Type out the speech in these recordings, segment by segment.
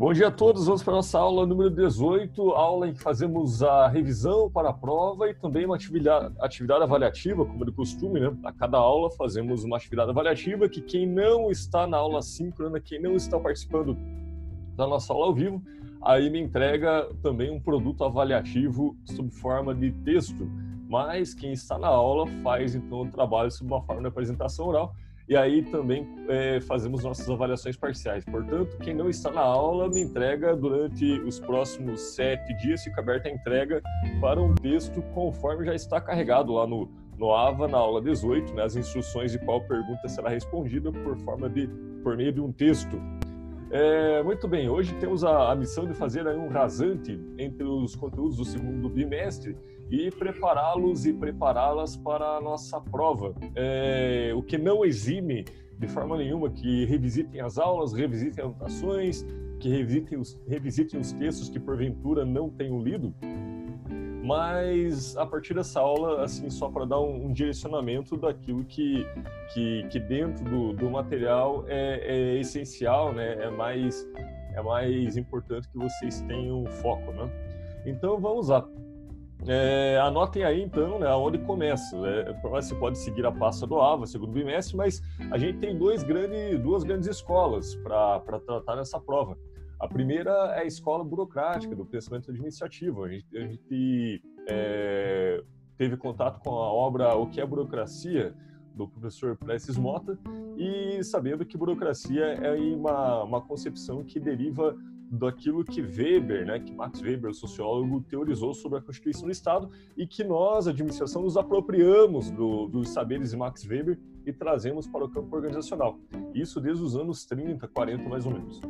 Bom dia a todos, vamos para a nossa aula número 18, aula em que fazemos a revisão para a prova e também uma atividade, atividade avaliativa, como de costume, né? A cada aula fazemos uma atividade avaliativa que quem não está na aula síncrona, quem não está participando da nossa aula ao vivo, aí me entrega também um produto avaliativo sob forma de texto, mas quem está na aula faz então o trabalho sob uma forma de apresentação oral e aí também é, fazemos nossas avaliações parciais. Portanto, quem não está na aula me entrega durante os próximos sete dias, fica aberta a entrega para um texto conforme já está carregado lá no, no AVA, na aula 18, né, as instruções de qual pergunta será respondida por forma de por meio de um texto. É, muito bem, hoje temos a, a missão de fazer um rasante entre os conteúdos do segundo bimestre e prepará-los e prepará-las para a nossa prova. É, o que não exime de forma nenhuma que revisitem as aulas, revisitem anotações, que revisitem os, revisitem os textos que porventura não tenham lido, mas a partir dessa aula, assim, só para dar um, um, direcionamento daquilo que, que, que dentro do, do material é, é, essencial, né? é, mais, é mais importante que vocês tenham foco. Né? Então vamos lá. É, anotem aí então né, onde começa. É, você pode seguir a pasta do AVA, segundo bimestre, mas a gente tem dois grande, duas grandes escolas para tratar nessa prova. A primeira é a escola burocrática do pensamento administrativo. A gente, a gente é, teve contato com a obra O que é Burocracia, do professor Prestes Mota, e sabendo que burocracia é uma, uma concepção que deriva daquilo que Weber, né, que Max Weber, o sociólogo, teorizou sobre a Constituição do Estado e que nós, a administração, nos apropriamos do, dos saberes de Max Weber e trazemos para o campo organizacional. Isso desde os anos 30, 40 mais ou menos.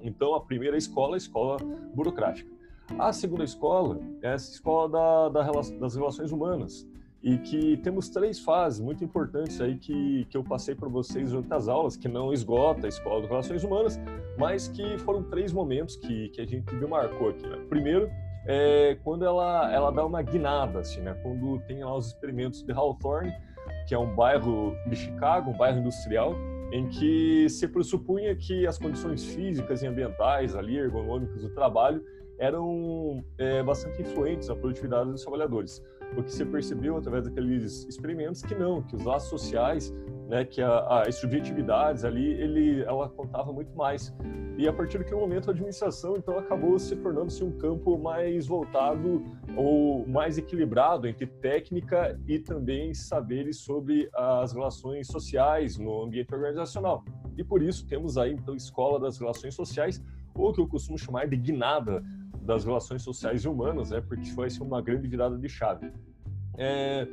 Então, a primeira escola é a escola burocrática. A segunda escola é essa escola da, da, das relações humanas, e que temos três fases muito importantes aí que, que eu passei para vocês durante as aulas, que não esgota a Escola de Relações Humanas, mas que foram três momentos que, que a gente demarcou aqui. Né? Primeiro, é quando ela, ela dá uma guinada, assim, né? quando tem lá os experimentos de Hawthorne, que é um bairro de Chicago, um bairro industrial, em que se pressupunha que as condições físicas e ambientais ali, ergonômicas do trabalho, eram é, bastante influentes na produtividade dos trabalhadores o que se percebeu através daqueles experimentos que não, que os laços sociais, né, que a, as subjetividades ali, ele, ela contava muito mais. E a partir daquele momento a administração então acabou se tornando-se um campo mais voltado ou mais equilibrado entre técnica e também saberes sobre as relações sociais no ambiente organizacional. E por isso temos aí então escola das relações sociais, ou que eu costumo chamar de guinada das relações sociais e humanas, né, porque foi assim, uma grande virada de chave. É,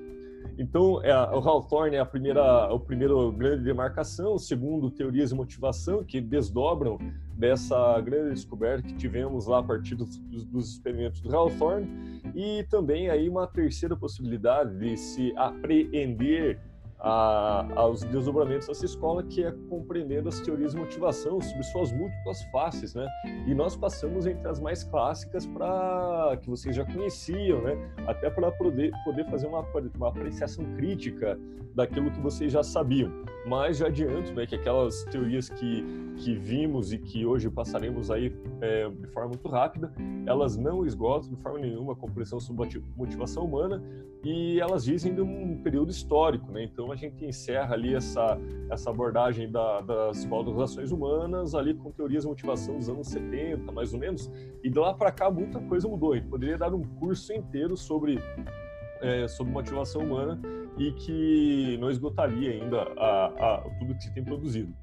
então, é, o Hawthorne é a primeira, o primeiro grande demarcação, o segundo, teorias de motivação, que desdobram dessa grande descoberta que tivemos lá a partir dos, dos experimentos do Hawthorne, e também aí uma terceira possibilidade de se apreender a, aos desdobramentos dessa escola, que é compreendendo as teorias de motivação sobre suas múltiplas faces, né? E nós passamos entre as mais clássicas para que vocês já conheciam, né? Até para poder, poder fazer uma, uma apreciação crítica daquilo que vocês já sabiam. Mas já adianto, né, que aquelas teorias que, que vimos e que hoje passaremos aí é, de forma muito rápida, elas não esgotam de forma nenhuma a compreensão sobre motivação humana e elas dizem de um período histórico, né? Então a gente encerra ali essa, essa abordagem da, das relações humanas ali com teorias de motivação dos anos 70, mais ou menos, e de lá para cá muita coisa mudou. A gente poderia dar um curso inteiro sobre, é, sobre motivação humana e que não esgotaria ainda a, a, tudo que se tem produzido.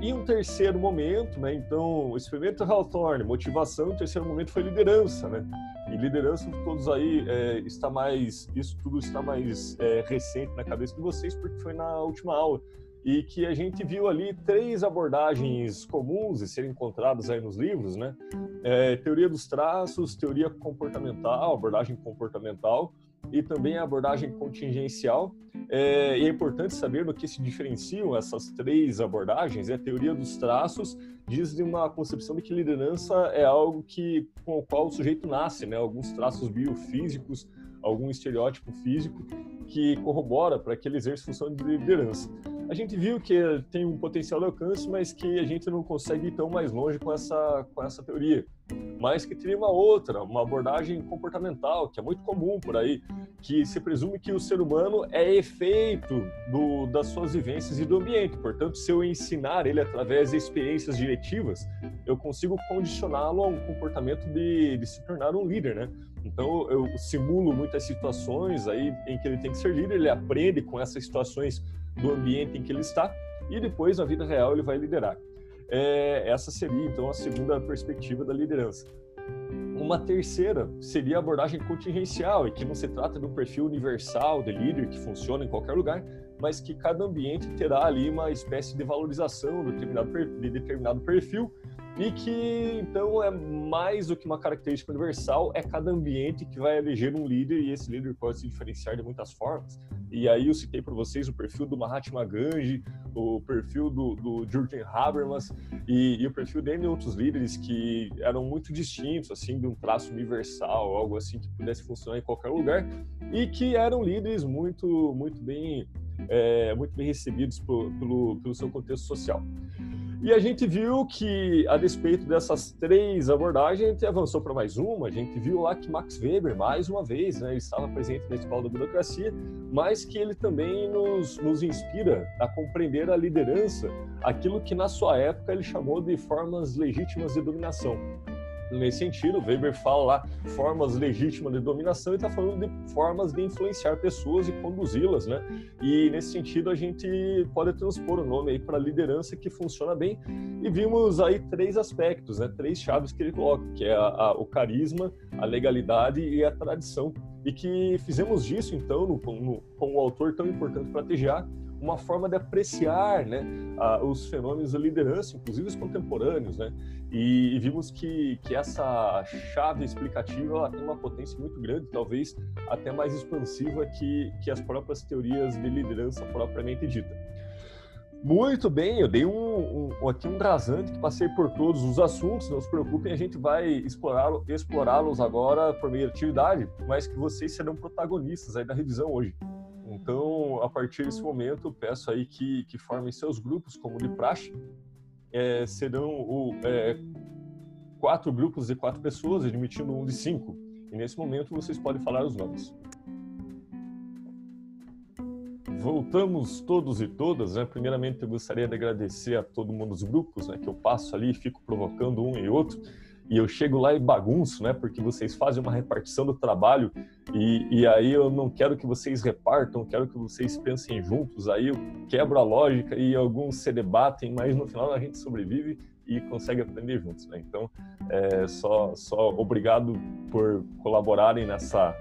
E um terceiro momento, né? Então, o experimento Hawthorne, motivação, o terceiro momento foi liderança, né? E liderança, todos aí, é, está mais, isso tudo está mais é, recente na cabeça de vocês, porque foi na última aula. E que a gente viu ali três abordagens comuns e serem encontradas aí nos livros, né? É, teoria dos traços, teoria comportamental, abordagem comportamental, e também a abordagem contingencial. É, e é importante saber no que se diferenciam essas três abordagens. A teoria dos traços diz de uma concepção de que liderança é algo que com o qual o sujeito nasce, né? Alguns traços biofísicos, algum estereótipo físico que corrobora para que ele exerça função de liderança. a gente viu que tem um potencial de alcance, mas que a gente não consegue ir tão mais longe com essa, com essa teoria. Mas que teria uma outra, uma abordagem comportamental, que é muito comum por aí, que se presume que o ser humano é efeito do, das suas vivências e do ambiente. Portanto, se eu ensinar ele através de experiências diretivas, eu consigo condicioná-lo a um comportamento de, de se tornar um líder, né? Então, eu simulo muitas situações aí em que ele tem que ser líder, ele aprende com essas situações do ambiente em que ele está e depois na vida real ele vai liderar. É, essa seria então a segunda perspectiva da liderança. Uma terceira seria a abordagem contingencial, e que não se trata de um perfil universal de líder que funciona em qualquer lugar, mas que cada ambiente terá ali uma espécie de valorização de determinado, de determinado perfil e que então é mais do que uma característica universal, é cada ambiente que vai eleger um líder e esse líder pode se diferenciar de muitas formas. E aí eu citei para vocês o perfil do Mahatma Gandhi, o perfil do, do Jürgen Habermas e, e, o perfil de outros líderes que eram muito distintos, assim, de um traço universal, algo assim que pudesse funcionar em qualquer lugar e que eram líderes muito, muito bem, é, muito bem recebidos por, pelo, pelo seu contexto social. E a gente viu que, a despeito dessas três abordagens, a gente avançou para mais uma. A gente viu lá que Max Weber, mais uma vez, né, ele estava presente na escola da burocracia, mas que ele também nos, nos inspira a compreender a liderança, aquilo que na sua época ele chamou de formas legítimas de dominação nesse sentido, Weber fala lá formas legítimas de dominação e está falando de formas de influenciar pessoas e conduzi-las, né? E nesse sentido a gente pode transpor o nome aí para liderança que funciona bem e vimos aí três aspectos, né? Três chaves que ele coloca, que é a, a, o carisma, a legalidade e a tradição e que fizemos disso então no, no, com o autor tão importante para TGA uma forma de apreciar né, os fenômenos da liderança, inclusive os contemporâneos, né? E, e vimos que, que essa chave explicativa ela tem uma potência muito grande, talvez até mais expansiva que, que as próprias teorias de liderança propriamente dita. Muito bem, eu dei um, um, aqui um rasante que passei por todos os assuntos, não se preocupem, a gente vai explorá-los explorá agora por meio de atividade, mas que vocês serão protagonistas aí da revisão hoje. Então, a partir desse momento, peço aí que, que formem seus grupos, como de praxe. É, serão o, é, quatro grupos de quatro pessoas, admitindo um de cinco. E nesse momento, vocês podem falar os nomes. Voltamos todos e todas, né? Primeiramente, eu gostaria de agradecer a todo mundo dos grupos, né? Que eu passo ali e fico provocando um e outro e eu chego lá e bagunço, né? Porque vocês fazem uma repartição do trabalho e, e aí eu não quero que vocês repartam, quero que vocês pensem juntos. Aí eu quebro a lógica e alguns se debatem, mas no final a gente sobrevive e consegue aprender juntos, né? Então, é, só, só obrigado por colaborarem nessa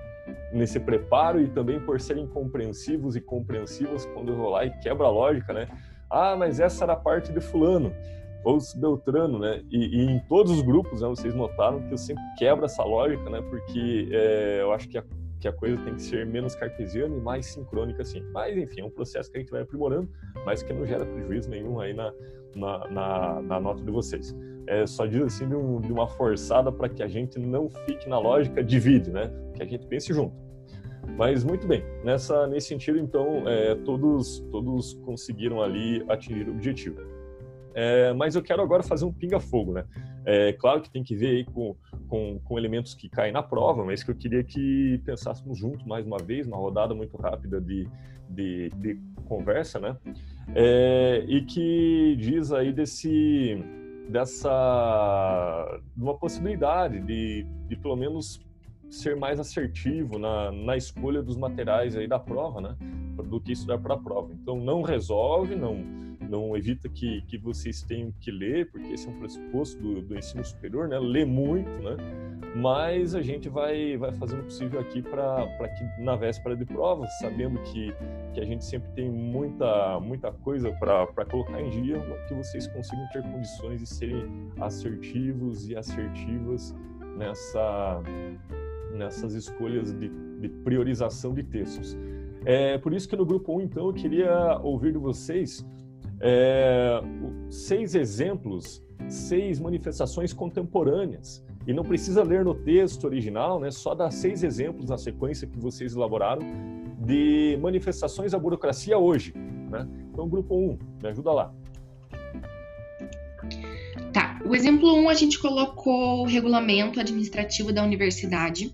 nesse preparo e também por serem compreensivos e compreensivas quando eu vou lá e quebra a lógica, né? Ah, mas essa era a parte de fulano ou Beltrano, né? E, e, em todos os grupos, né, vocês notaram que eu sempre quebro essa lógica, né? Porque é, eu acho que a, que a coisa tem que ser menos cartesiana e mais sincrônica, assim. Mas, enfim, é um processo que a gente vai aprimorando, mas que não gera prejuízo nenhum aí na, na, na, na nota de vocês. É, só diz assim de, um, de uma forçada para que a gente não fique na lógica divide, né? Que a gente pense junto. Mas muito bem, nessa, nesse sentido, então, é, todos, todos conseguiram ali atingir o objetivo. É, mas eu quero agora fazer um pinga-fogo, né? É, claro que tem que ver aí com, com, com, elementos que caem na prova, mas que eu queria que pensássemos juntos mais uma vez, uma rodada muito rápida de, de, de conversa, né? É, e que diz aí desse dessa uma possibilidade de, de pelo menos ser mais assertivo na, na escolha dos materiais aí da prova, né? Do que estudar para a prova. Então não resolve, não não evita que, que vocês tenham que ler, porque esse é um pressuposto do, do ensino superior, né? Ler muito, né? Mas a gente vai, vai fazendo o possível aqui para que na véspera de prova, sabendo que, que a gente sempre tem muita, muita coisa para colocar em dia, que vocês consigam ter condições de serem assertivos e assertivas nessa, nessas escolhas de, de priorização de textos. É por isso que no grupo 1, então, eu queria ouvir de vocês é, seis exemplos, seis manifestações contemporâneas. E não precisa ler no texto original, né? só dar seis exemplos na sequência que vocês elaboraram de manifestações da burocracia hoje. Né? Então, grupo 1, me ajuda lá. Tá, o exemplo 1 a gente colocou o regulamento administrativo da universidade.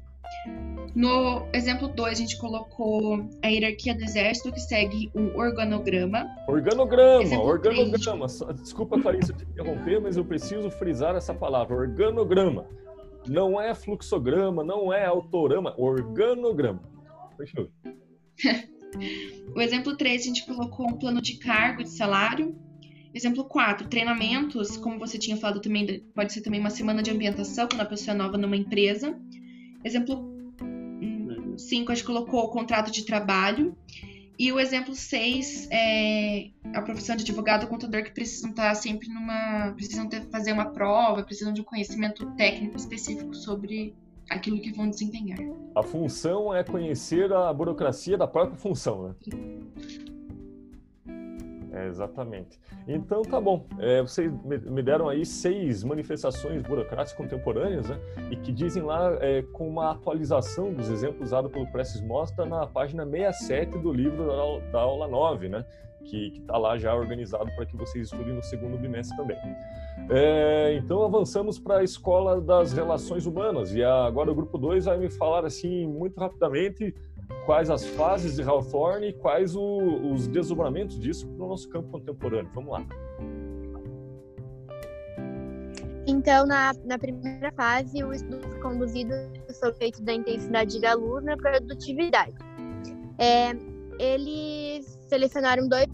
No exemplo 2, a gente colocou a hierarquia do exército, que segue um organograma. Organograma, exemplo organograma. 3, Desculpa, Clarissa, te interromper, mas eu preciso frisar essa palavra, organograma. Não é fluxograma, não é autorama, organograma. Fechou. o exemplo 3, a gente colocou um plano de cargo de salário. Exemplo 4, treinamentos, como você tinha falado também, pode ser também uma semana de ambientação quando a pessoa é nova numa empresa. Exemplo 5, a gente colocou o contrato de trabalho. E o exemplo 6 é a profissão de advogado ou contador que precisam estar sempre numa. precisam ter, fazer uma prova, precisam de um conhecimento técnico específico sobre aquilo que vão desempenhar. A função é conhecer a burocracia da própria função, né? É, exatamente. Então tá bom. É, vocês me deram aí seis manifestações burocráticas contemporâneas, né? E que dizem lá é, com uma atualização dos exemplos usados pelo Prestes Mostra na página 67 do livro da aula, da aula 9, né? Que está lá já organizado para que vocês estudem no segundo bimestre também. É, então avançamos para a escola das relações humanas e agora o grupo 2 vai me falar assim muito rapidamente quais as fases de Hawthorne e quais o, os desdobramentos disso para o nosso campo contemporâneo. Vamos lá. Então, na, na primeira fase, o estudo foi conduzido sobre efeito da intensidade da luz na produtividade. É, eles selecionaram dois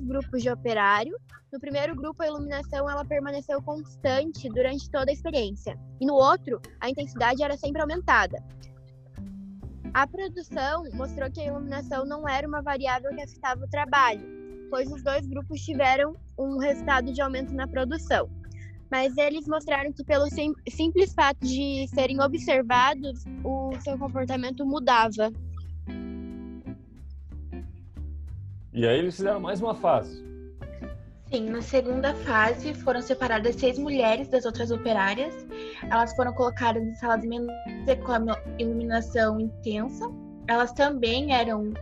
grupos de operário. No primeiro grupo, a iluminação ela permaneceu constante durante toda a experiência. E no outro, a intensidade era sempre aumentada. A produção mostrou que a iluminação não era uma variável que afetava o trabalho, pois os dois grupos tiveram um resultado de aumento na produção. Mas eles mostraram que, pelo sim simples fato de serem observados, o seu comportamento mudava. E aí eles fizeram mais uma fase. Sim, na segunda fase foram separadas seis mulheres das outras operárias. Elas foram colocadas em salas menores com iluminação intensa. Elas também eram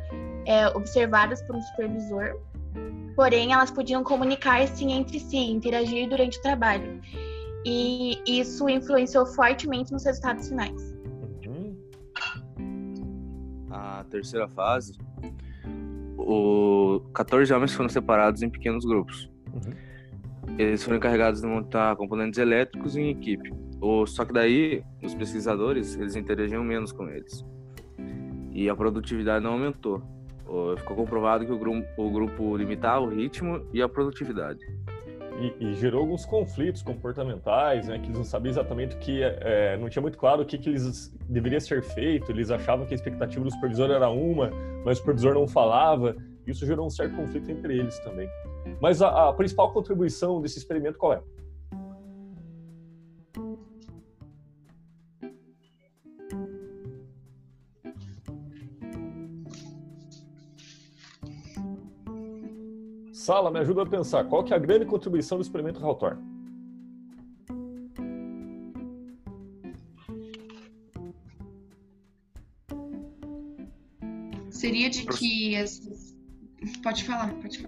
é, observadas por um supervisor. Porém, elas podiam comunicar-se entre si, interagir durante o trabalho. E isso influenciou fortemente nos resultados finais. Uhum. A terceira fase, o 14 homens foram separados em pequenos grupos. Uhum. Eles foram encarregados de montar componentes elétricos em equipe. Ou, só que daí, os pesquisadores, eles interagiam menos com eles. E a produtividade não aumentou. Ficou comprovado que o grupo, o grupo limitava o ritmo e a produtividade. E, e, gerou alguns conflitos comportamentais, né, que eles não sabiam exatamente o que, é, não tinha muito claro o que, que eles deveria ser feito, eles achavam que a expectativa do supervisor era uma, mas o supervisor não falava, isso gerou um certo conflito entre eles também. Mas a, a principal contribuição desse experimento qual é? Sala, me ajuda a pensar. Qual que é a grande contribuição do experimento Hawthorne? Seria de que as... Pode falar, pode falar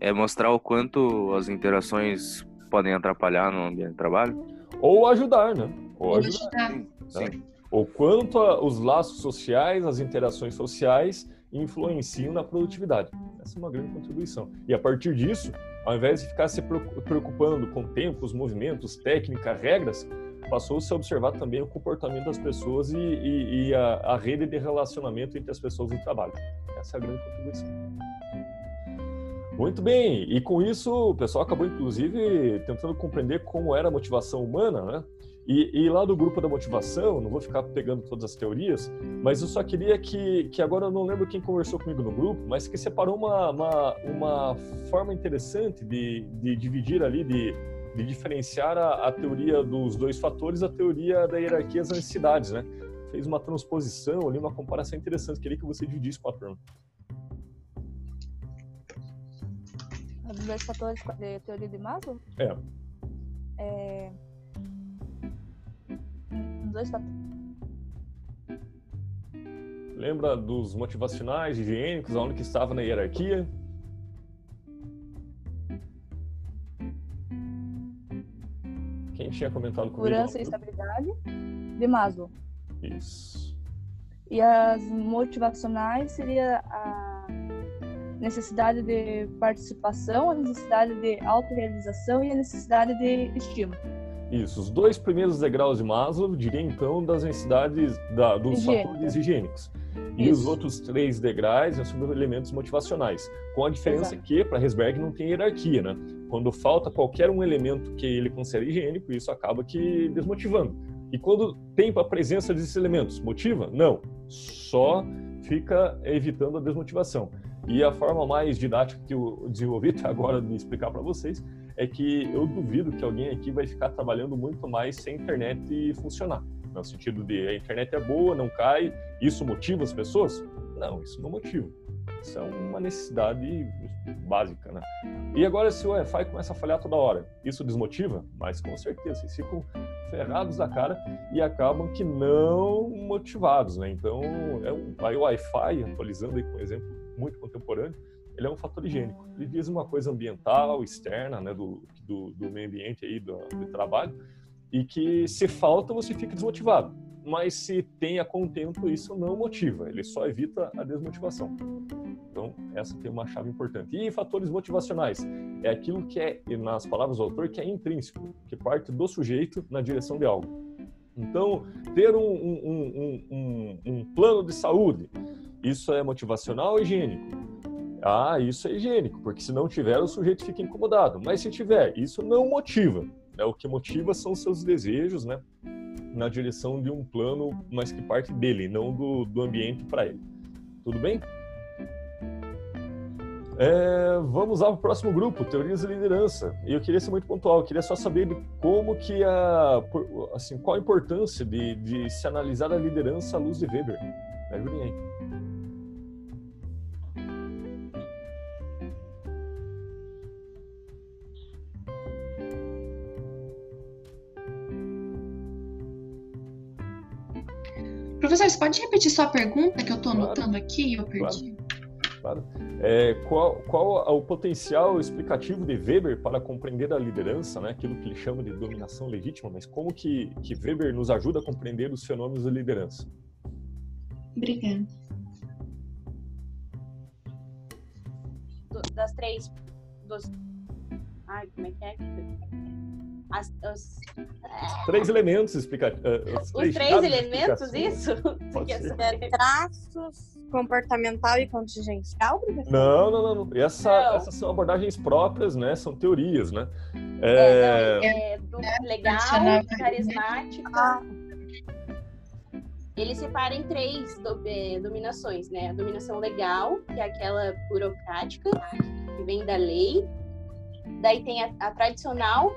é mostrar o quanto as interações podem atrapalhar no ambiente de trabalho. Ou ajudar, né? Ou ajudar. Sim. Sim. Ou quanto a, os laços sociais, as interações sociais influenciam na produtividade. Essa é uma grande contribuição. E a partir disso, ao invés de ficar se preocupando com tempos, movimentos, técnica, regras, passou-se a observar também o comportamento das pessoas e, e, e a, a rede de relacionamento entre as pessoas no trabalho. Essa é a grande contribuição. Muito bem, e com isso o pessoal acabou inclusive tentando compreender como era a motivação humana, né? E, e, lá do grupo da motivação, não vou ficar pegando todas as teorias, mas eu só queria que, que agora eu não lembro quem conversou comigo no grupo, mas que separou uma, uma, uma forma interessante de, de dividir ali, de, de diferenciar a, a, teoria dos dois fatores da teoria da hierarquia das necessidades, né? Fez uma transposição ali, uma comparação interessante. Queria que você dividisse com a turma. dos dois fatores de teoria de Maslow? É. é... Dois fatores. Lembra dos motivacionais higiênicos, aonde que estava na hierarquia? Quem tinha comentado comigo? Segurança e estabilidade de Maslow. Isso. E as motivacionais seria a necessidade de participação, a necessidade de autorrealização e a necessidade de estímulo. Isso. Os dois primeiros degraus de Maslow, diria então, das necessidades da, dos Higiênica. fatores higiênicos. E os Isso. outros três degraus são sobre elementos motivacionais. Com a diferença Exato. que, para Herzberg, não tem hierarquia, né? Quando falta qualquer um elemento que ele considera higiênico, isso acaba que desmotivando. E quando tem a presença desses elementos, motiva? Não. Só fica evitando a desmotivação. E a forma mais didática que eu desenvolvi até agora de explicar para vocês é que eu duvido que alguém aqui vai ficar trabalhando muito mais sem internet funcionar. No sentido de a internet é boa, não cai, isso motiva as pessoas? Não, isso não motiva. Isso é uma necessidade básica, né? E agora se o Wi-Fi começa a falhar toda hora, isso desmotiva? Mas com certeza, vocês ficam ferrados da cara e acabam que não motivados, né? Então, é um, aí o Wi-Fi, atualizando aí com exemplo muito contemporâneo, ele é um fator higiênico. Ele diz uma coisa ambiental, externa, né, do, do, do meio ambiente aí, do, do trabalho, e que se falta, você fica desmotivado. Mas se tem a contento, isso não motiva, ele só evita a desmotivação. Então, essa tem uma chave importante. E fatores motivacionais é aquilo que é, nas palavras do autor, que é intrínseco, que parte do sujeito na direção de algo. Então, ter um, um, um, um plano de saúde, isso é motivacional ou higiênico? Ah, isso é higiênico, porque se não tiver, o sujeito fica incomodado. Mas se tiver, isso não motiva. Né? O que motiva são seus desejos, né? Na direção de um plano, mas que parte dele, não do, do ambiente para ele. Tudo bem? É, vamos lá para o próximo grupo, teorias de liderança. E eu queria ser muito pontual, eu queria só saber de como que a, assim, qual a importância de, de se analisar a liderança à luz de Weber. Me ajudem Professor, você pode repetir sua pergunta que eu Claro. anotando aqui e eu perdi? Claro. É, qual, qual o potencial explicativo de Weber para compreender a liderança, né? aquilo que ele chama de dominação legítima, mas como que, que Weber nos ajuda a compreender os fenômenos da liderança? Obrigada. do- das três. Dos... Ai, como é que é? As, os, Três elementos explicativos. os três elementos, isso? É traços comportamental e contingencial, professor? Não, não, não. Essa, Não. Essas são abordagens próprias, né? São teorias, né? É, É, não, é do legal, Tradicional. carismática. Ah. Ele separa em três do- eh, dominações, né? A dominação legal, que é aquela burocrática, que vem da lei. Daí tem a, a tradicional,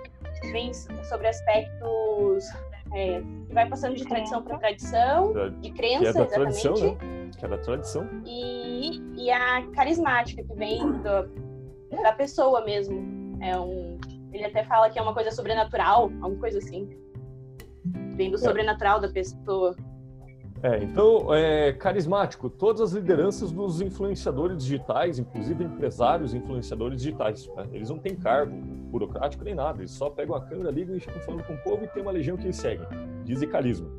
vem sobre aspectos é, que vai passando de tradição para tradição, de que crença, é da tradição, exatamente. né? Que é da tradição. E, e a carismática, que vem do- da pessoa mesmo. É um, ele até fala que é uma coisa sobrenatural, alguma coisa assim. Vem do sobrenatural da pessoa. É, então, é, carismático, todas as lideranças dos influenciadores digitais, inclusive empresários influenciadores digitais. né? Eles não têm cargo burocrático nem nada, eles só pegam a câmera, ligam e ficam falando com o povo e tem uma legião que eles seguem. Dizem carisma.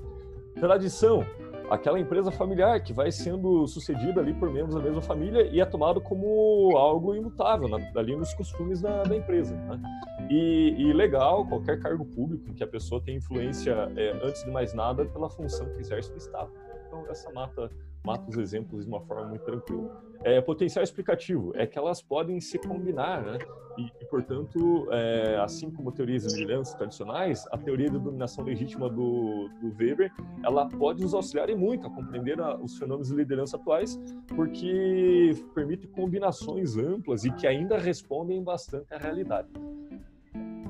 Tradição, aquela empresa familiar que vai sendo sucedida ali por membros da mesma família e é tomado como algo imutável, na, ali nos costumes da, da empresa. né? E, e legal, qualquer cargo público em que a pessoa tem influência, é, antes de mais nada, pela função que exerce no Estado. Então, essa mata, mata os exemplos de uma forma muito tranquila. É, potencial explicativo é que elas podem se combinar, né? E, portanto, é, assim como teorias de liderança tradicionais, a teoria da dominação legítima do, do Weber, ela pode nos auxiliar e muito a compreender a, os fenômenos de liderança atuais, porque permite combinações amplas e que ainda respondem bastante à realidade.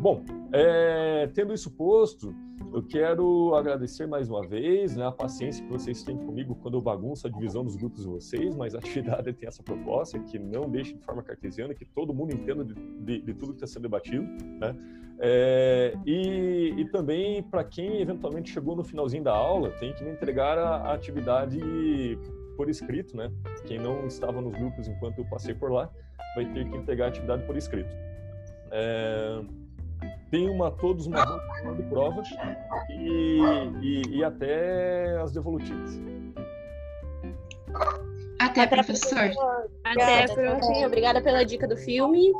Bom, é, tendo isso posto, eu quero agradecer mais uma vez né, a paciência que vocês têm comigo quando eu bagunço a divisão dos grupos de vocês, mas a atividade tem essa proposta, que não deixe de forma cartesiana, que todo mundo entenda de, de, de tudo que está sendo debatido. Né? É, e, e, também, para quem eventualmente chegou no finalzinho da aula, tem que me entregar a, a atividade por escrito, né? Quem não estava nos grupos enquanto eu passei por lá, vai ter que entregar a atividade por escrito. É, tenham uma, todos uma boa semana de prova e, e, e até as devolutivas. Até, professor. Até, professor. Obrigada pela dica do filme.